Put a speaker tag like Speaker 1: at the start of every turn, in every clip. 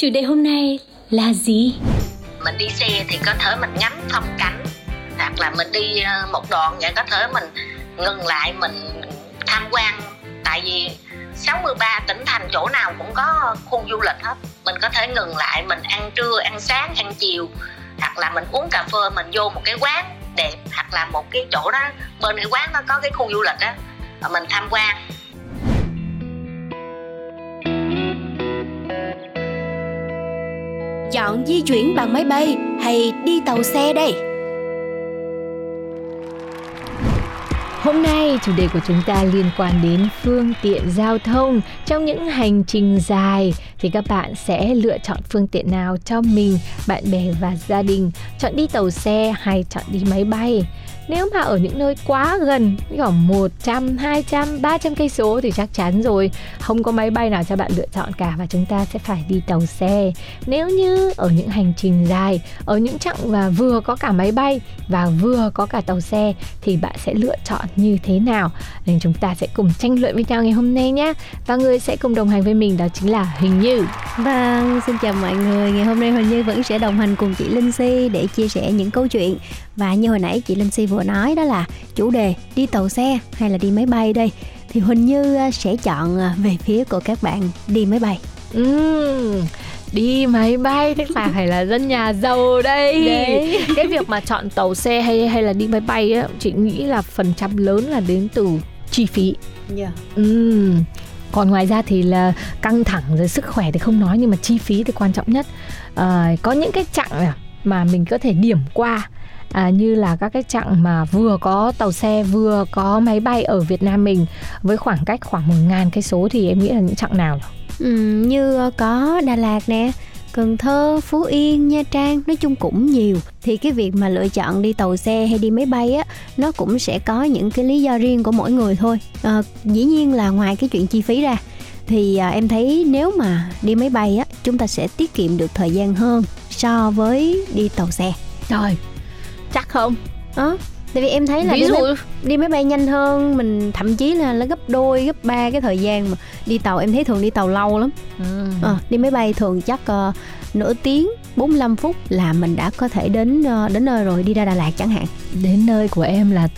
Speaker 1: Chủ đề hôm nay là gì?
Speaker 2: Mình đi xe thì có thể mình ngắm phong cảnh, hoặc là mình đi ờ, một đoạn vậy có thể mình ngừng lại, mình tham quan. Tại vì 63 tỉnh thành chỗ nào cũng có khu du lịch hết. Mình có thể ngừng lại, mình ăn trưa, ăn sáng, ăn chiều, hoặc là mình uống cà phê, mình vô một cái quán đẹp, hoặc là một cái chỗ đó, bên cái quán nó có cái khu du lịch đó mình tham quan.
Speaker 3: Chọn di chuyển bằng máy bay hay đi tàu xe đây?
Speaker 4: Hôm nay chủ đề của chúng ta liên quan đến phương tiện giao thông trong những hành trình dài thì các bạn sẽ lựa chọn phương tiện nào cho mình, bạn bè và gia đình, chọn đi tàu xe hay chọn đi máy bay. Nếu mà ở những nơi quá gần, khoảng 100, 200, 300 cây số thì chắc chắn rồi, không có máy bay nào cho bạn lựa chọn cả và chúng ta sẽ phải đi tàu xe. Nếu như ở những hành trình dài, ở những chặng và vừa có cả máy bay và vừa có cả tàu xe thì bạn sẽ lựa chọn như thế nào? Nên chúng ta sẽ cùng tranh luận với nhau ngày hôm nay nhé. Và người sẽ cùng đồng hành với mình đó chính là Huỳnh Như.
Speaker 5: Vâng, xin chào mọi người. Ngày hôm nay Huỳnh Như vẫn sẽ đồng hành cùng chị Linh Si để chia sẻ những câu chuyện. Và như hồi nãy chị Linh Si vừa nói đó là chủ đề đi tàu xe hay là đi máy bay đây. Thì Huỳnh Như à, sẽ chọn à, về phía của các bạn đi máy bay.
Speaker 4: Uhm, đi máy bay tức là phải là dân nhà giàu đây.
Speaker 5: Đấy.
Speaker 4: cái việc mà chọn tàu xe hay hay là đi máy bay á chị nghĩ là phần trăm lớn là đến từ chi phí
Speaker 5: Yeah.
Speaker 4: Ừm, còn ngoài ra thì là căng thẳng rồi sức khỏe thì không nói nhưng mà chi phí thì quan trọng nhất Ờ, có những cái chặng à, mà mình có thể điểm qua à, như là các cái chặng mà vừa có tàu xe vừa có máy bay ở Việt Nam mình với khoảng cách khoảng một ngàn cây số thì em nghĩ là những chặng nào nhỉ?
Speaker 5: Ừ, như có Đà Lạt nè, Cần Thơ, Phú Yên, Nha Trang nói chung cũng nhiều. Thì cái việc mà lựa chọn đi tàu xe hay đi máy bay á nó cũng sẽ có những cái lý do riêng của mỗi người thôi. À, dĩ nhiên là ngoài cái chuyện chi phí ra thì à, em thấy nếu mà đi máy bay á chúng ta sẽ tiết kiệm được thời gian hơn so với đi tàu xe.
Speaker 4: Trời, chắc không?
Speaker 5: đó tại vì em thấy là
Speaker 4: Ví
Speaker 5: đi
Speaker 4: dụ
Speaker 5: máy, đi máy bay nhanh hơn mình thậm chí là nó gấp đôi gấp ba cái thời gian mà đi tàu em thấy thường đi tàu lâu lắm Ờ, đi máy bay thường chắc ờ, nửa tiếng 45 phút là mình đã có thể đến ờ, đến nơi rồi đi ra Đà Lạt chẳng hạn.
Speaker 4: Đến nơi của em là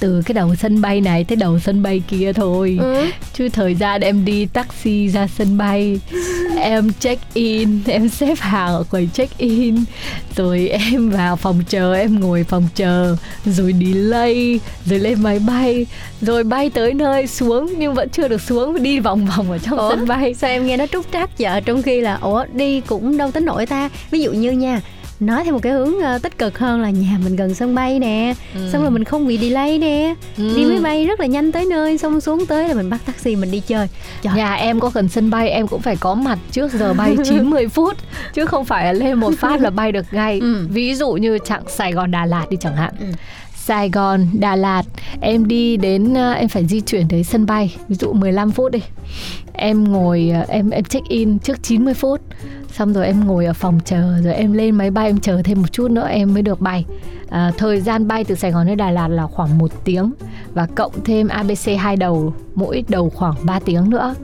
Speaker 4: từ cái đầu sân bay này tới đầu sân bay kia thôi
Speaker 5: Ừ.
Speaker 4: chứ thời gian em đi taxi ra sân bay em check in em xếp hàng ở quầy check in rồi em vào phòng chờ em ngồi phòng chờ rồi delay rồi lên máy bay rồi bay tới nơi xuống nhưng vẫn chưa được xuống đi vòng vòng ở trong
Speaker 5: Ủa?
Speaker 4: sân bay
Speaker 5: Sao em nghe nó trúc trắc vậy trong khi là ủa đi cũng đâu tính nổi ta. Ví dụ như nha nói theo một cái hướng ờ, tích cực hơn là nhà mình gần sân bay nè xong rồi mình không bị delay nè
Speaker 4: Ừ.
Speaker 5: đi máy bay rất là nhanh tới nơi xong xuống tới là mình bắt taxi mình đi chơi Trời.
Speaker 4: Nhà em có gần sân bay em cũng phải có mặt trước giờ bay 90 phút chứ không phải là lên một phát là bay được ngay.
Speaker 5: Ừ.
Speaker 4: Ví dụ như chặng Sài Gòn Đà Lạt đi chẳng hạn.
Speaker 5: Ừ.
Speaker 4: Sài Gòn, Đà Lạt. Em đi đến à, Em phải di chuyển tới sân bay Ví dụ 15 phút đi. Em ngồi à, Em em check in trước 90 phút. Xong rồi em ngồi ở phòng chờ Rồi em lên máy bay em chờ thêm một chút nữa Em mới được bay. À, Thời gian bay từ Sài Gòn đến Đà Lạt là khoảng một tiếng. Và cộng thêm ABC hai đầu Mỗi đầu khoảng 3 tiếng nữa.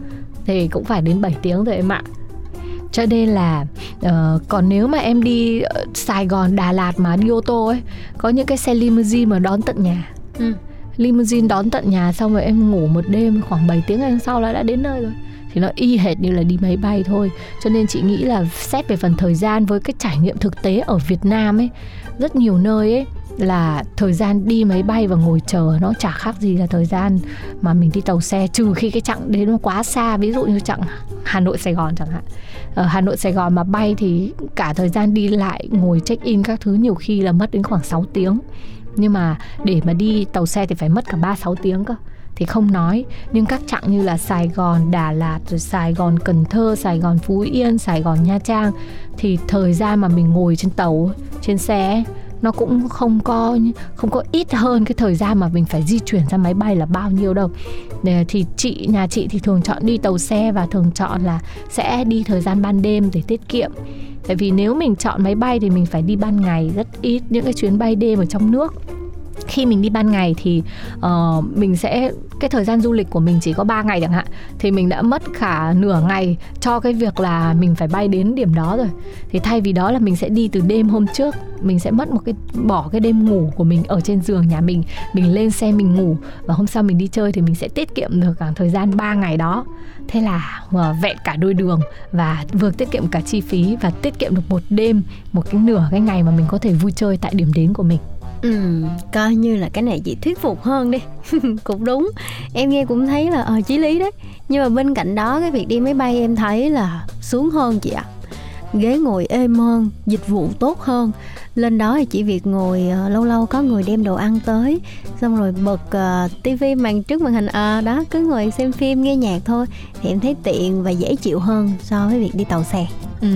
Speaker 4: Thì cũng phải đến 7 tiếng rồi em ạ cho nên là ờ, còn nếu mà em đi ờ, Sài Gòn Đà Lạt mà đi ô tô ấy có những cái xe limousine mà đón tận nhà.
Speaker 5: Ừ.
Speaker 4: limousine đón tận nhà xong rồi em ngủ một đêm khoảng 7 tiếng hôm sau là đã đến nơi rồi. Thì nó y hệt như là đi máy bay thôi. Cho nên chị nghĩ là xét về phần thời gian với cái trải nghiệm thực tế ở Việt Nam ấy rất nhiều nơi ấy là thời gian đi máy bay và ngồi chờ nó chả khác gì là thời gian mà mình đi tàu xe trừ khi cái chặng đến nó quá xa ví dụ như chặng Hà Nội Sài Gòn chẳng hạn. Ở Hà Nội Sài Gòn mà bay thì cả thời gian đi lại ngồi check in các thứ nhiều khi là mất đến khoảng 6 tiếng. Nhưng mà để mà đi tàu xe thì phải mất cả 3 6 tiếng cơ. Thì không nói nhưng các chặng như là Sài Gòn, Đà Lạt rồi Sài Gòn, Cần Thơ, Sài Gòn, Phú Yên, Sài Gòn, Nha Trang thì thời gian mà mình ngồi trên tàu trên xe ấy, nó cũng không có không có ít hơn cái thời gian mà mình phải di chuyển ra máy bay là bao nhiêu đâu. Thì chị, nhà chị thì thường chọn đi tàu xe và thường chọn là sẽ đi thời gian ban đêm để tiết kiệm. Tại vì nếu mình chọn máy bay thì mình phải đi ban ngày rất ít những cái chuyến bay đêm ở trong nước khi mình đi ban ngày thì uh, mình sẽ cái thời gian du lịch của mình chỉ có 3 ngày chẳng hạn thì mình đã mất cả nửa ngày cho cái việc là mình phải bay đến điểm đó rồi. Thì thay vì đó là mình sẽ đi từ đêm hôm trước mình sẽ mất một cái bỏ cái đêm ngủ của mình ở trên giường nhà mình mình lên xe mình ngủ và hôm sau mình đi chơi thì mình sẽ tiết kiệm được khoảng thời gian 3 ngày đó. Thế là uh, vẹn cả đôi đường và vừa tiết kiệm cả chi phí và tiết kiệm được một đêm một cái nửa cái ngày mà mình có thể vui chơi tại điểm đến của mình.
Speaker 5: Ừ, coi như là cái này chị thuyết phục hơn đi. Cũng đúng. Em nghe cũng thấy là ờ chí lý đấy. Nhưng mà bên cạnh đó cái việc đi máy bay em thấy là xuống hơn chị ạ. À. Ghế ngồi êm hơn, dịch vụ tốt hơn. Lên đó thì chỉ việc ngồi uh, lâu lâu có người đem đồ ăn tới. Xong rồi bật uh, tivi màn trước màn hình. À, đó cứ ngồi xem phim nghe nhạc thôi. Thì em thấy tiện và dễ chịu hơn so với việc đi tàu xe.
Speaker 4: Ừ.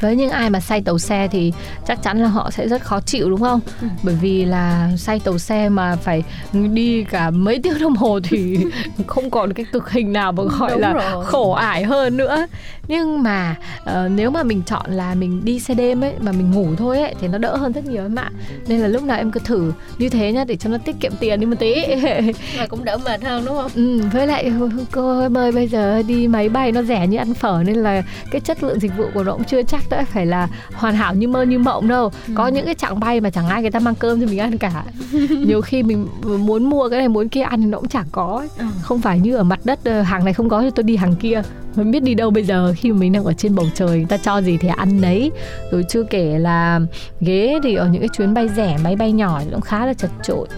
Speaker 4: Với những ai mà say tàu xe thì chắc chắn là họ sẽ rất khó chịu đúng không? Ừ. Bởi vì là say tàu xe mà phải đi cả mấy tiếng đồng hồ thì không còn cái cực hình nào mà gọi đúng là rồi. khổ ải hơn nữa. Nhưng mà uh, nếu mà mình chọn là mình đi xe đêm ấy mà mình ngủ thôi ấy thì nó đỡ hơn rất nhiều em ạ. Nên là lúc nào em cứ thử như thế nhá để cho nó tiết kiệm tiền đi một tí.
Speaker 5: Và cũng đỡ mệt hơn đúng không?
Speaker 4: Ừ, với lại cô ơi bây giờ đi máy bay nó rẻ như ăn phở nên là cái chất lượng dịch vụ của nó nó cũng chưa chắc đã phải là hoàn hảo như mơ như mộng đâu. Ừ. có những cái chặng bay mà chẳng ai người ta mang cơm cho mình ăn cả. Nhiều khi mình muốn mua cái này muốn kia ăn thì nó cũng chẳng có ừ. không phải như ở mặt đất ờ, hàng này không có thì tôi đi hàng kia. Mình biết đi đâu bây giờ khi mà mình đang ở trên bầu trời người ta cho gì thì ăn đấy. Rồi chưa kể là ghế thì ở những cái chuyến bay rẻ máy bay nhỏ thì cũng khá là chật trội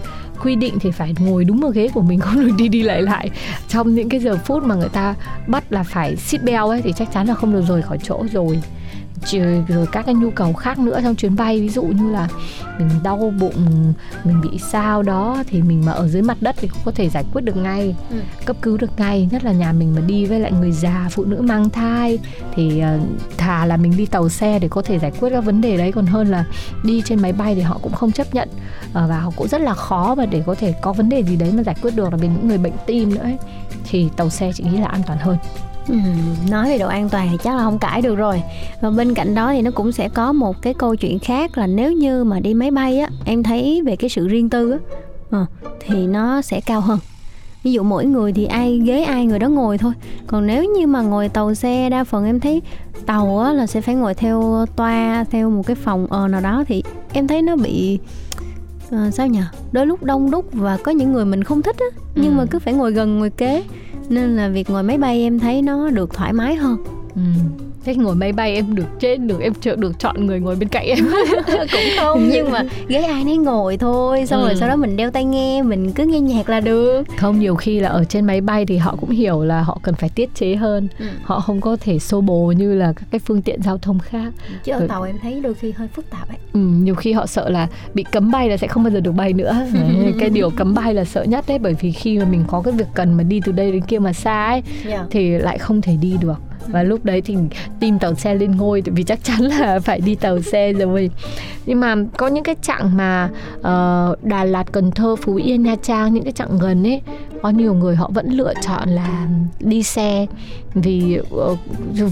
Speaker 4: quy định thì phải ngồi đúng ở ghế của mình, không được đi đi lại lại. Trong những cái giờ phút mà người ta bắt là phải sit bell ấy, thì chắc chắn là không được rời khỏi chỗ rồi rồi các cái nhu cầu khác nữa trong chuyến bay ví dụ như là mình đau bụng mình bị sao đó thì mình mà ở dưới mặt đất thì cũng có thể giải quyết được ngay ừ. cấp cứu được ngay. Nhất là nhà mình mà đi với lại người già phụ nữ mang thai thì uh, thà là mình đi tàu xe để có thể giải quyết các vấn đề đấy. Còn hơn là đi trên máy bay thì họ cũng không chấp nhận uh, và họ cũng rất là khó mà để có thể có vấn đề gì đấy mà giải quyết được là vì những người bệnh tim nữa ấy. Thì tàu xe chị nghĩ là an toàn hơn
Speaker 5: Ừ, nói về độ an toàn thì chắc là không cãi được rồi. Và bên cạnh đó thì nó cũng sẽ có một cái câu chuyện khác là nếu như mà đi máy bay á em thấy về cái sự riêng tư á à, thì nó sẽ cao hơn. Ví dụ mỗi người thì ai ghế ai người đó ngồi thôi. Còn nếu như mà ngồi tàu xe đa phần em thấy tàu á là sẽ phải ngồi theo toa theo một cái phòng ờ nào đó thì em thấy nó bị uh, sao nhỉ đôi lúc đông đúc và có những người mình không thích á nhưng ừ. mà cứ phải ngồi gần ngồi kế. Nên là việc ngồi máy bay em thấy nó được thoải mái hơn.
Speaker 4: Ừ thế ngồi máy bay em được trên được em chợ được chọn người ngồi bên cạnh em
Speaker 5: cũng không nhưng mà ghế ai nấy ngồi thôi xong ừ. rồi sau đó mình đeo tai nghe mình cứ nghe nhạc là được
Speaker 4: không nhiều khi là ở trên máy bay thì họ cũng hiểu là họ cần phải tiết chế hơn ừ. họ không có thể xô bồ như là các cái phương tiện giao thông khác
Speaker 5: chứ ở tàu em thấy đôi khi hơi phức tạp ấy
Speaker 4: ừ, nhiều khi họ sợ là bị cấm bay là sẽ không bao giờ được bay nữa cái điều cấm bay là sợ nhất đấy bởi vì khi mà mình có cái việc cần mà đi từ đây đến kia mà xa ấy yeah. Dạ. thì lại không thể đi được và lúc đấy thì tìm tàu xe lên ngôi vì chắc chắn là phải đi tàu xe rồi. Nhưng mà có những cái chặng mà uh, Đà Lạt Cần Thơ Phú Yên Nha Trang những cái chặng gần ấy có nhiều người họ vẫn lựa chọn là đi xe. Vì uh,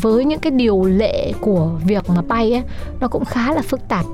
Speaker 4: với những cái điều lệ của việc mà bay ấy nó cũng khá là phức tạp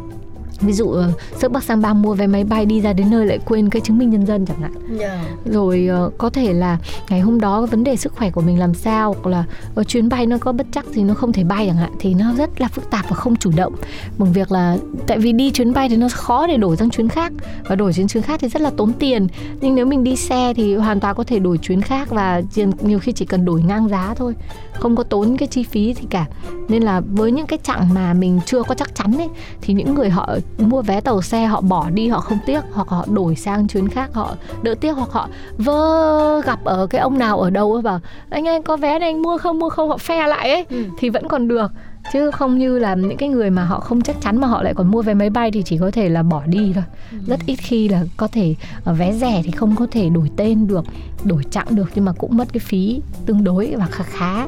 Speaker 4: ví dụ sức bắc sang ba mua vé máy bay đi ra đến nơi lại quên cái chứng minh nhân dân chẳng hạn yeah. Dạ. rồi uh, có thể là ngày hôm đó vấn đề sức khỏe của mình làm sao hoặc là uh, chuyến bay nó có bất chắc gì nó không thể bay chẳng hạn thì nó rất là phức tạp và không chủ động bằng việc là tại vì đi chuyến bay thì nó khó để đổi sang chuyến khác và đổi chuyến chuyến khác thì rất là tốn tiền nhưng nếu mình đi xe thì hoàn toàn có thể đổi chuyến khác và nhiều khi chỉ cần đổi ngang giá thôi không có tốn cái chi phí gì cả nên là với những cái chặng mà mình chưa có chắc chắn ấy thì những người họ mua vé tàu xe họ bỏ đi họ không tiếc hoặc họ đổi sang chuyến khác họ đỡ tiếc hoặc họ vơ gặp ở cái ông nào ở đâu bảo anh ơi có vé này anh mua không mua không họ phe lại ấy. Ừ. thì vẫn còn được. Chứ không như là những cái người mà họ không chắc chắn mà họ lại còn mua vé máy bay thì chỉ có thể là bỏ đi thôi. Rất ít khi là có thể uh, vé rẻ thì không có thể đổi tên được đổi chặng được nhưng mà cũng mất cái phí tương đối và khá khá.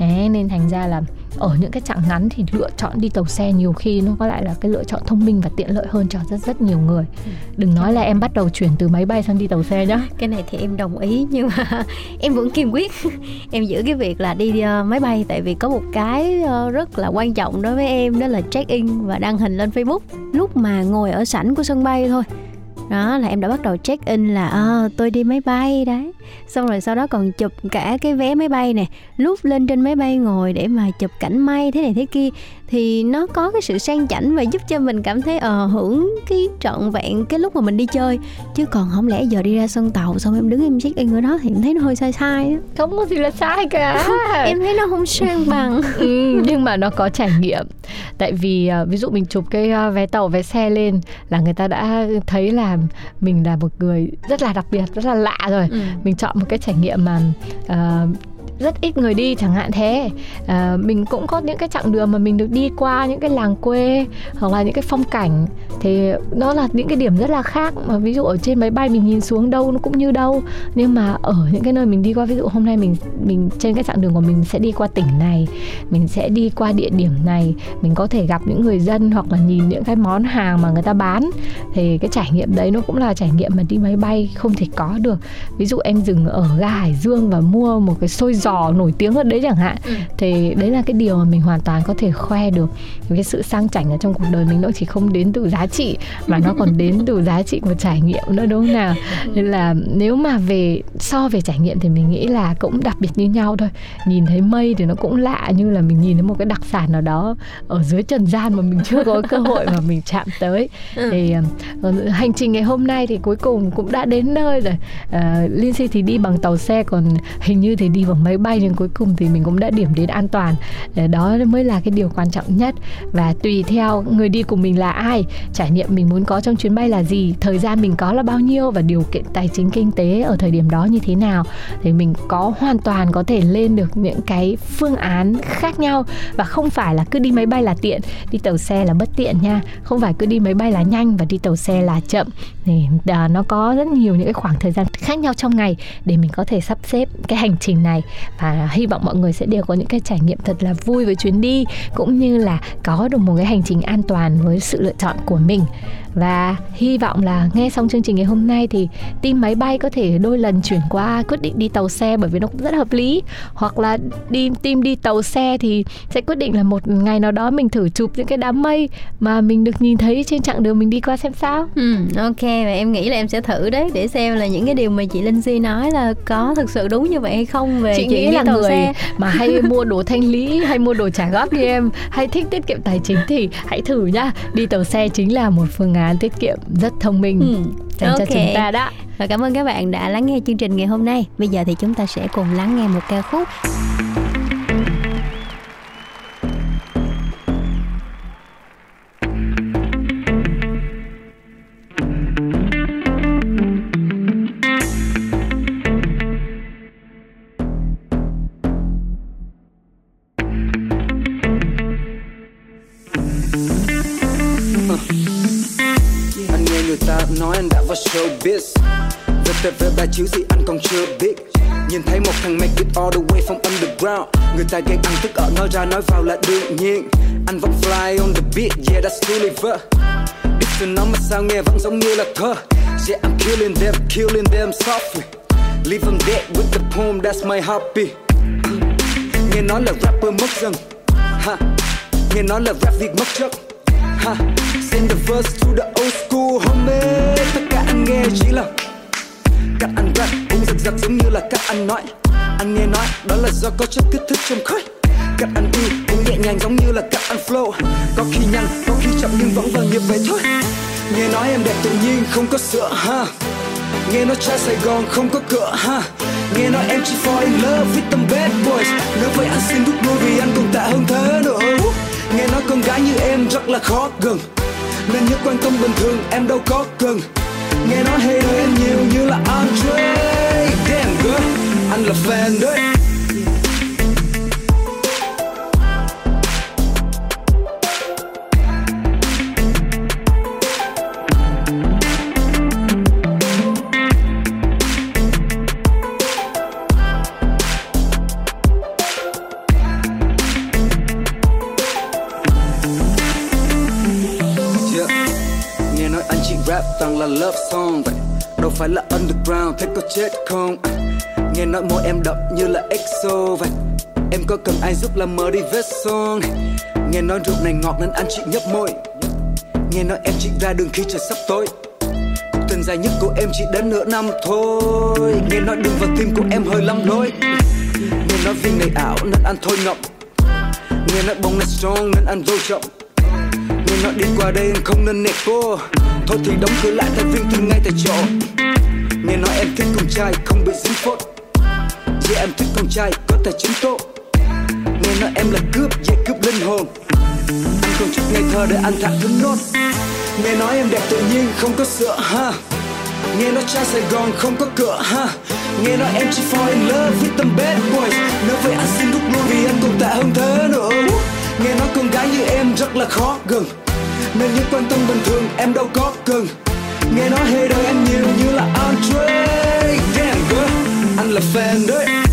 Speaker 4: Đấy, nên thành ra là ở những cái chặng ngắn thì lựa chọn đi tàu xe nhiều khi nó có lại là cái lựa chọn thông minh và tiện lợi hơn cho rất rất nhiều người. Đừng nói là em bắt đầu chuyển từ máy bay sang đi tàu xe nhá.
Speaker 5: Cái này thì em đồng ý nhưng mà em vẫn kiên quyết. Em giữ cái việc là đi uh, máy bay tại vì có một cái uh, rất là quan trọng đối với em đó là check in và đăng hình lên facebook. Lúc mà ngồi ở sảnh của sân bay thôi đó là em đã bắt đầu check in là à, tôi đi máy bay đấy. Xong rồi sau đó còn chụp cả cái vé máy bay nè lúc lên trên máy bay ngồi để mà chụp cảnh may thế này thế kia thì nó có cái sự sang chảnh và giúp cho mình cảm thấy ờ uh, hưởng cái trọn vẹn cái lúc mà mình đi chơi. Chứ còn không lẽ giờ đi ra sân tàu xong em đứng em check in ở đó thì em thấy nó hơi sai sai á.
Speaker 4: Không có gì là sai cả.
Speaker 5: Em thấy nó không sang bằng.
Speaker 4: Ừ, nhưng mà nó có trải nghiệm. Tại vì uh, ví dụ mình chụp cái uh, vé tàu vé xe lên là người ta đã thấy là mình là một người rất là đặc biệt rất là lạ rồi. Ừ. mình chọn một cái trải nghiệm mà uh, rất ít người đi chẳng hạn thế. À, mình cũng có những cái chặng đường mà mình được đi qua những cái làng quê hoặc là những cái phong cảnh. Thì nó là những cái điểm rất là khác mà ví dụ ở trên máy bay mình nhìn xuống đâu nó cũng như đâu. Nhưng mà ở những cái nơi mình đi qua ví dụ hôm nay mình mình trên cái chặng đường của mình sẽ đi qua tỉnh này mình sẽ đi qua địa điểm này mình có thể gặp những người dân hoặc là nhìn những cái món hàng mà người ta bán. Thì cái trải nghiệm đấy nó cũng là trải nghiệm mà đi máy bay không thể có được. Ví dụ em dừng ở ga Hải Dương và mua một cái xôi giò giò nổi tiếng ở đấy chẳng hạn. Ừ. thì đấy là cái điều mà mình hoàn toàn có thể khoe được. Cái sự sang chảnh ở trong cuộc đời mình nó chỉ không đến từ giá trị mà nó còn đến từ giá trị của trải nghiệm nữa đúng không nào? Nên là nếu mà về so về trải nghiệm thì mình nghĩ là cũng đặc biệt như nhau thôi. Nhìn thấy mây thì nó cũng lạ như là mình nhìn thấy một cái đặc sản nào đó ở dưới trần gian mà mình chưa có cơ hội mà mình chạm tới. Ừ. thì uh, hành trình ngày hôm nay thì cuối cùng cũng đã đến nơi rồi. Uh, Lindsay thì đi bằng tàu xe còn hình như thì đi bằng máy bay nhưng cuối cùng thì mình cũng đã điểm đến an toàn. Ờ, đó mới là cái điều quan trọng nhất. Và tùy theo người đi cùng mình là ai, trải nghiệm mình muốn có trong chuyến bay là gì, thời gian mình có là bao nhiêu và điều kiện tài chính kinh tế ở thời điểm đó như thế nào, thì mình có hoàn toàn có thể lên được những cái phương án khác nhau. Và không phải là cứ đi máy bay là tiện, đi tàu xe là bất tiện nha. Không phải cứ đi máy bay là nhanh và đi tàu xe là chậm. Thì à, nó có rất nhiều những cái khoảng thời gian khác nhau trong ngày để mình có thể sắp xếp cái hành trình này và hy vọng mọi người sẽ đều có những cái trải nghiệm thật là vui với chuyến đi cũng như là có được một cái hành trình an toàn với sự lựa chọn của mình. Và hy vọng là nghe xong chương trình ngày hôm nay thì team máy bay có thể đôi lần chuyển qua quyết định đi tàu xe bởi vì nó cũng rất hợp lý. Hoặc là đi team đi tàu xe thì sẽ quyết định là một ngày nào đó mình thử chụp những cái đám mây mà mình được nhìn thấy trên chặng đường mình đi qua xem sao.
Speaker 5: Ừ, ok và em nghĩ là em sẽ thử đấy để xem là những cái điều mà chị Linh Si nói là có thực sự đúng như vậy hay không về
Speaker 4: chị
Speaker 5: chuyện
Speaker 4: nghĩ là người
Speaker 5: xe.
Speaker 4: mà hay mua đồ thanh lý hay mua đồ trả góp như em hay thích tiết kiệm tài chính thì hãy thử nhá đi tàu xe chính là một phương án tiết kiệm rất thông minh ừ. dành okay. cho chúng ta đó
Speaker 5: và cảm ơn các bạn đã lắng nghe chương trình ngày hôm nay bây giờ thì chúng ta sẽ cùng lắng nghe một ca khúc nói anh đã vượt
Speaker 6: showbiz. Về TV ba chiếu gì anh còn chưa biết. Nhìn thấy một thằng make it all the way from underground. Người ta ghen ăn tức ở nói ra nói vào là đương nhiên. Anh vẫn fly on the beat, yeah that's Gulliver Biết từ nó mà sao nghe vẫn giống như là thơ. Yeah I'm killing them, killing them softly. Leave them dead with the poem, that's my hobby. Nghe nói là rapper mất dần. Ha. Nghe nói là rap Việt mất chất. Ha. Send the verse to the old school ghê anh chỉ là Các anh rap cũng rực giật giống như là các anh nói. Anh nghe nói đó là do có chất kích thích trong khói các anh đi cũng nhẹ nhàng giống như là các anh flow. Có khi nhanh, có khi chậm nhưng vẫn vào nghiệp vậy thôi. Nghe nói em đẹp tự nhiên không có sữa ha. Nghe nói trai Sài Gòn không có cửa ha. Nghe nói em chỉ fall in love with them bad boys. Nếu vậy anh xin rút lui vì anh còn tệ hơn thế nữa. Nghe nói con gái như em rất là khó gần. Nên những quan tâm bình thường em đâu có cần. Nghe nói hay hater em nhiều như là Andre. Damn girl, anh là fan đấy. Love song vậy đâu phải là underground thế có chết không? À, nghe nói môi em đậm như là exo vậy em có cần ai giúp làm mở đi vết son nghe nói rượu này ngọt nên anh chị nhấp môi. Nghe nói em chị ra đường khi trời sắp tối. Cuộc tình dài nhất của em chỉ đến nửa năm thôi. Nghe nói đường vào tim của em hơi lắm lối. Nghe nói viên này ảo nên anh thôi ngậm nghe nói bóng này strong nên anh vô trọng. Nghe nói đi qua đây không nên nẹt cô thôi thì đóng cửa lại thay viên thương ngay tại chỗ. Nghe nói em thích con trai, không bị dính phốt. Chứ em thích con trai có thể chứng tố. Nghe nói em là cướp dễ cướp linh hồn. Anh còn chút ngây thơ để anh thả thấm nốt. Nghe nói em đẹp tự nhiên, không có sữa, ha. Nghe nói trai sài gòn không có cửa, ha. Nghe nói em chỉ fall in love with them bad boys. Nếu vậy anh xin rút luôn vì anh còn tệ hơn thế nữa. Nghe nói con gái như em rất là khó gần nên những quan tâm bình thường em đâu có cần. Nghe nói hater em nhiều như là Andre yeah, girl, anh là fan đấy.